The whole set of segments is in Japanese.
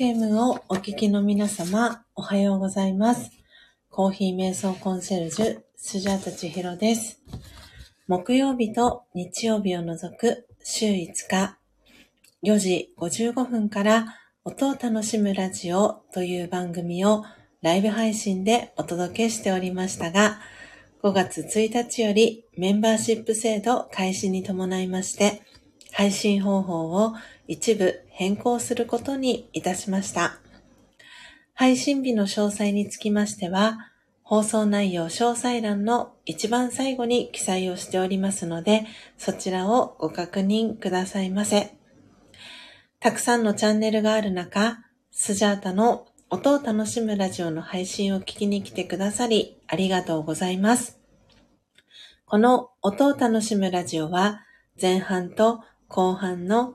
スタンド FM をお聞きの皆様、おはようございます。コーヒー瞑想コンシェルジュ、スジャータチヒロです。木曜日と日曜日を除く週5日、4時55分から音を楽しむラジオという番組をライブ配信でお届けしておりましたが、5月1日よりメンバーシップ制度開始に伴いまして、配信方法を一部変更することにいたしました。配信日の詳細につきましては、放送内容詳細欄の一番最後に記載をしておりますので、そちらをご確認くださいませ。たくさんのチャンネルがある中、スジャータの音を楽しむラジオの配信を聞きに来てくださり、ありがとうございます。この音を楽しむラジオは、前半と後半の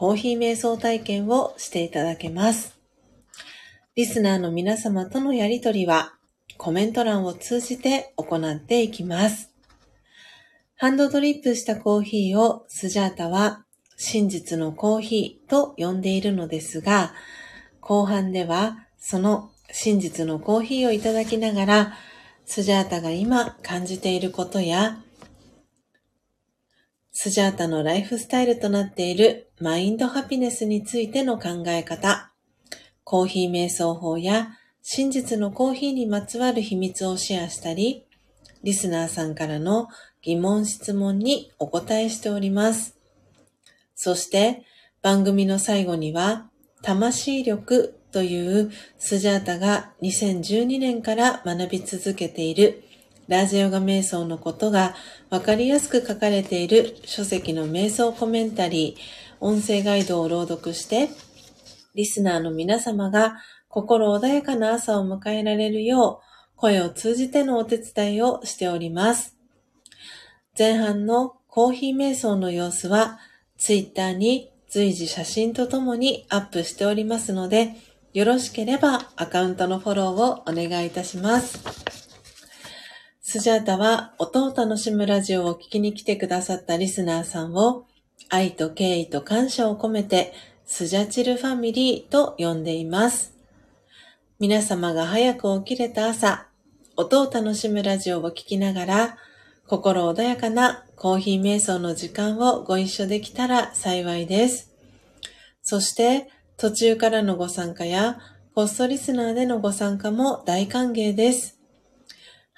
コーヒー瞑想体験をしていただけます。リスナーの皆様とのやりとりはコメント欄を通じて行っていきます。ハンドドリップしたコーヒーをスジャータは真実のコーヒーと呼んでいるのですが、後半ではその真実のコーヒーをいただきながら、スジャータが今感じていることや、スジャータのライフスタイルとなっているマインドハピネスについての考え方、コーヒー瞑想法や真実のコーヒーにまつわる秘密をシェアしたり、リスナーさんからの疑問質問にお答えしております。そして番組の最後には、魂力というスジャータが2012年から学び続けているラージヨガ瞑想のことがわかりやすく書かれている書籍の瞑想コメンタリー、音声ガイドを朗読して、リスナーの皆様が心穏やかな朝を迎えられるよう、声を通じてのお手伝いをしております。前半のコーヒー瞑想の様子は、ツイッターに随時写真とともにアップしておりますので、よろしければアカウントのフォローをお願いいたします。スジャータは音を楽しむラジオを聞きに来てくださったリスナーさんを愛と敬意と感謝を込めてスジャチルファミリーと呼んでいます。皆様が早く起きれた朝、音を楽しむラジオを聞きながら心穏やかなコーヒー瞑想の時間をご一緒できたら幸いです。そして途中からのご参加やポストリスナーでのご参加も大歓迎です。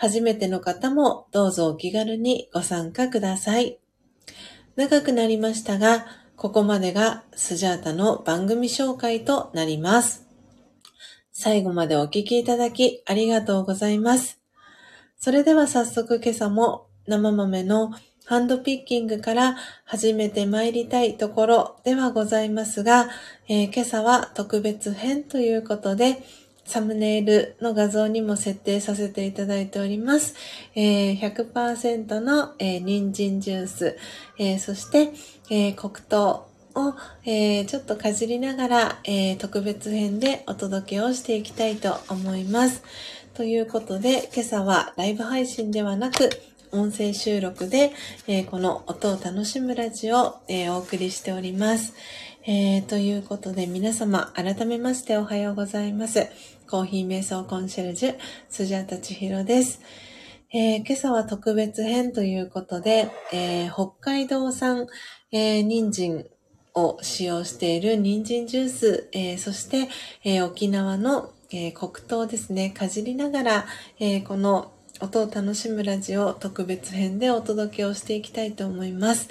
初めての方もどうぞお気軽にご参加ください。長くなりましたが、ここまでがスジャータの番組紹介となります。最後までお聞きいただきありがとうございます。それでは早速今朝も生豆のハンドピッキングから始めて参りたいところではございますが、えー今朝は特別編ということで、サムネイルの画像にも設定させていただいております。えー100%の、えー人参ジュース、えーそして、え黒糖を、えちょっとかじりながら、え特別編でお届けをしていきたいと思います。ということで、今朝はライブ配信ではなく、音声収録で、えこの音を楽しむラジオを、えお送りしております。えーということで皆様改めましておはようございます。コーヒー瞑想コンシェルジュ、スジャータチヒロです。えー今朝は特別編ということで、えー北海道産、えー人参を使用している人参ジュース、えーそして、えー沖縄の、えー黒糖ですね、かじりながら、えーこの音を楽しむラジオ特別編でお届けをしていきたいと思います。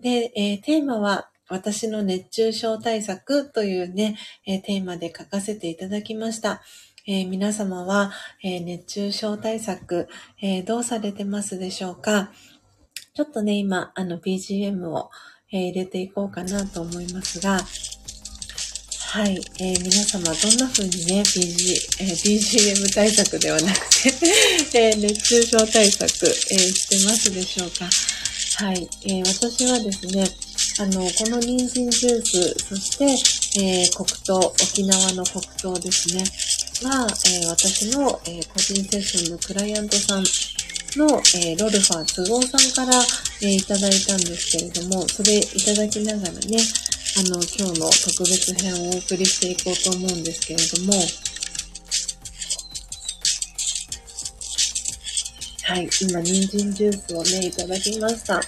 で、えーテーマは私の熱中症対策というね、えテーマで書かせていただきました。えー皆様は、えー熱中症対策、えーどうされてますでしょうか？ちょっとね、今、あの BGM を、え入れていこうかなと思いますが、はい、え、皆様どんな風にね、BG え BGM 対策ではなくて え、熱中症対策、えしてますでしょうか？はい、え私はですね、あの、この人参ジュース、そして、えー黒糖、沖縄の黒糖ですね、は、え私の、えー個人セッションのクライアントさんの、えロルファー都合さんから、えいただいたんですけれども、それいただきながらね、あの、今日の特別編をお送りしていこうと思うんですけれども、はい、今、人参ジュースをね、いただきました。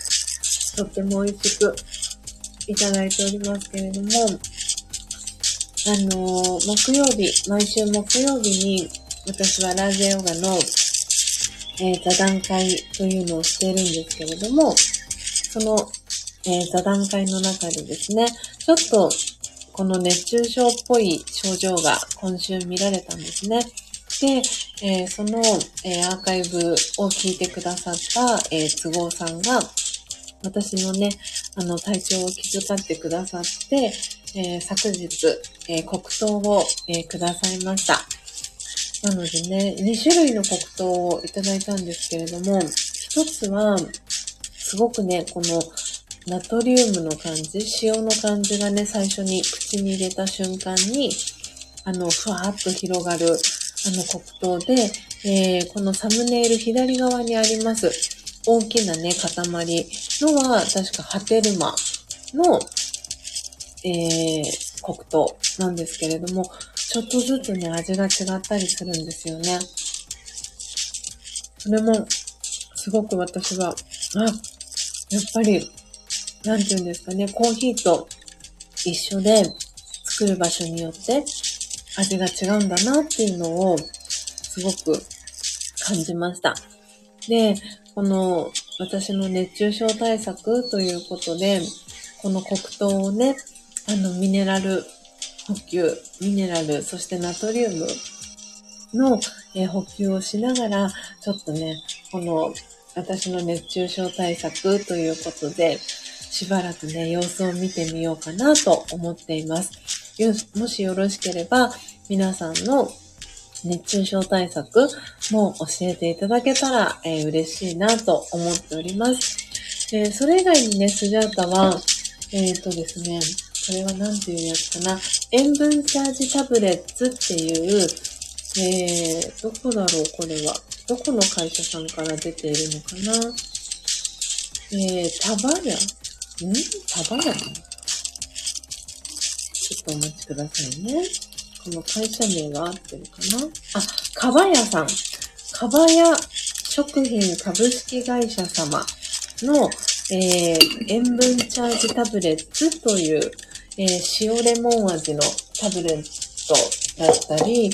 とっても美味しくいただいておりますけれども、あの木曜日、毎週木曜日に、私はラージェヨガの、えー、座談会というのをしているんですけれども、その、えー、座談会の中でですね、ちょっと、この熱中症っぽい症状が今週見られたんですね。で、えー、その、えー、アーカイブを聞いてくださった、えー、都合さんが、私のね、あの、体調を気遣ってくださって、え昨日、え黒糖を、えくださいました。なのでね、2種類の黒糖をいただいたんですけれども、一つは、すごくね、このナトリウムの感じ、塩の感じがね、最初に口に入れた瞬間に、あの、ふわっと広がる、あの黒糖で、えー、このサムネイル左側にあります、大きなね、塊のは、確かハテルマの、えー、黒糖なんですけれども、ちょっとずつね、味が違ったりするんですよね。それも、すごく私は、あ、やっぱりなんて言うんですかね、コーヒーと一緒で作る場所によって味が違うんだなっていうのをすごく感じました。で、この私の熱中症対策ということで、この黒糖をね、あのミネラル補給、ミネラル、そしてナトリウムの、え補給をしながら、ちょっとね、この私の熱中症対策ということで、しばらくね、様子を見てみようかなと思っています。もしよろしければ、皆さんの熱中症対策も教えていただけたら、えー、嬉しいなと思っております。えー、それ以外にね、スジャータは、えっ、ー、とですね、これは何ていうやつかな。塩分チャージタブレッツっていう、えー、どこだろうこれは。どこの会社さんから出ているのかなえー、タバヤ？ん？タバヤ？ちょっとお待ちくださいね。この会社名が合ってるかな？あ、かばやさん。かばや食品株式会社様の、えー、塩分チャージタブレッツという、えー、塩レモン味のタブレットだったり、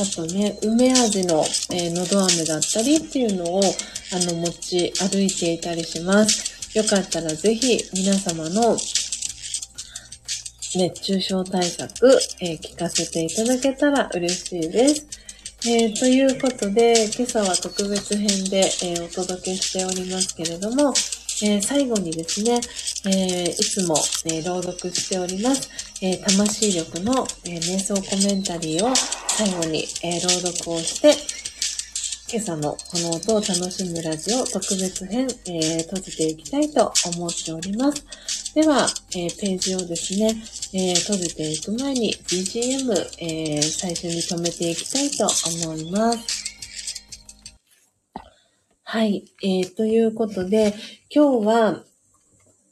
あとね、梅味の、えー、のど飴だったりっていうのを、あの、持ち歩いていたりします。よかったらぜひ皆様の熱中症対策、えー、聞かせていただけたら嬉しいです。えー、ということで、今朝は特別編で、えー、お届けしておりますけれども、え最後にですね、えいつも、え朗読しております、え魂力の、え瞑想コメンタリーを最後に、え朗読をして、今朝のこの音を楽しむラジオ特別編、えー、閉じていきたいと思っております。では、えー、ページをですね、えー、閉じていく前に BGM、え最初に止めていきたいと思います。はい、えー、ということで、今日は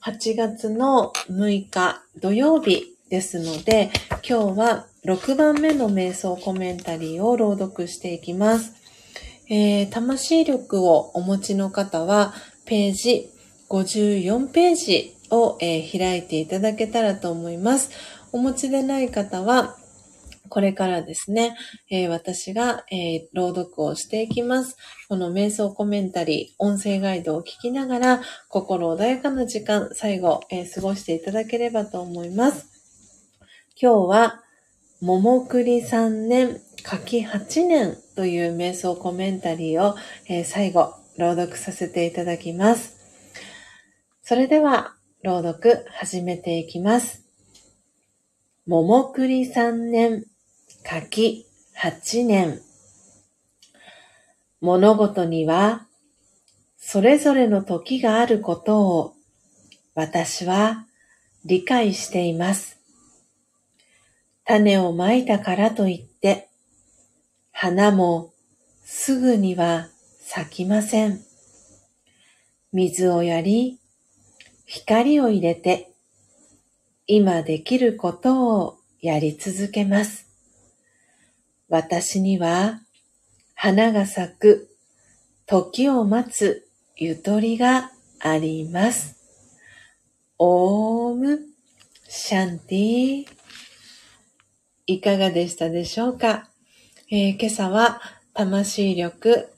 8月の6日土曜日ですので、今日は6番目の瞑想コメンタリーを朗読していきます。えー、魂力をお持ちの方は、ページ54ページを、えー、開いていただけたらと思います。お持ちでない方は、これからですね、えー、私が、えー、朗読をしていきます。この瞑想コメンタリー、音声ガイドを聞きながら、心穏やかな時間、最後、えー、過ごしていただければと思います。今日は、桃栗3年、柿8年という瞑想コメンタリーを、え、最後朗読させていただきます。それでは朗読始めていきます。桃栗三年、柿八年。物事にはそれぞれの時があることを私は理解しています。種をまいたからといって、花もすぐには咲きません。水をやり、光を入れて、今できることをやり続けます。私には花が咲く時を待つゆとりがあります。オームシャンティいかがでしたでしょうか、えー、今朝は魂力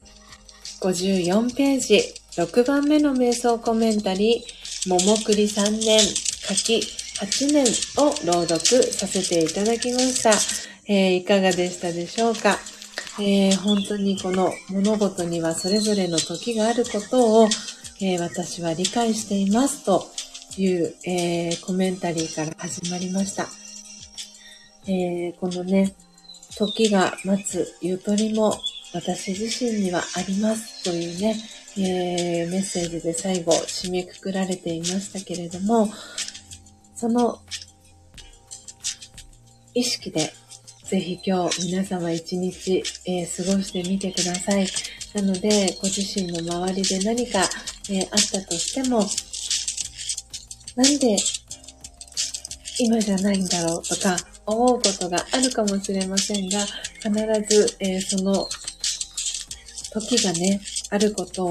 54ページ6番目の瞑想コメンタリー桃栗3年書き8年を朗読させていただきました。えー、いかがでしたでしょうか、えー、本当にこの物事にはそれぞれの時があることを、えー、私は理解していますという、えコメンタリーから始まりました。えこのね、時が待つゆとりも私自身にはありますというね、えー、メッセージで最後締めくくられていましたけれども、その意識でぜひ今日皆様一日、えー、過ごしてみてください。なので、ご自身の周りで何か、えー、あったとしても、なんで今じゃないんだろうとか思うことがあるかもしれませんが、必ず、えー、その時がね、あることを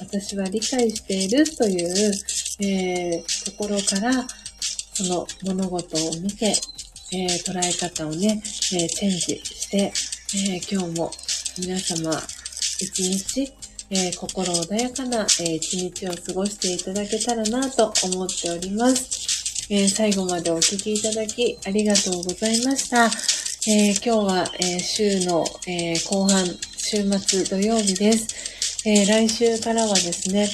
私は理解しているという、えー、ところから、その物事を見て、えー、捉え方をね、えー、チェンジして、え今日も皆様一日、え心穏やかな、え一日を過ごしていただけたらなと思っております。え最後までお聴きいただきありがとうございました。え今日は、え週の、え後半、週末土曜日です。えー、来週からはですね、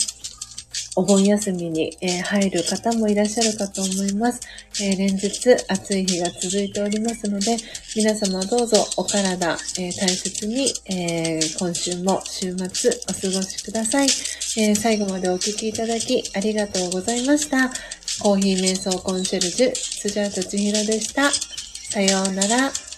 お盆休みに、えー、入る方もいらっしゃるかと思います。えー、連日暑い日が続いておりますので、皆様どうぞお体、え大切に、え今週も週末お過ごしください、え最後までお聴きいただきありがとうございました。コーヒー瞑想コンシェルジュ、スジャート千尋でした。さようなら。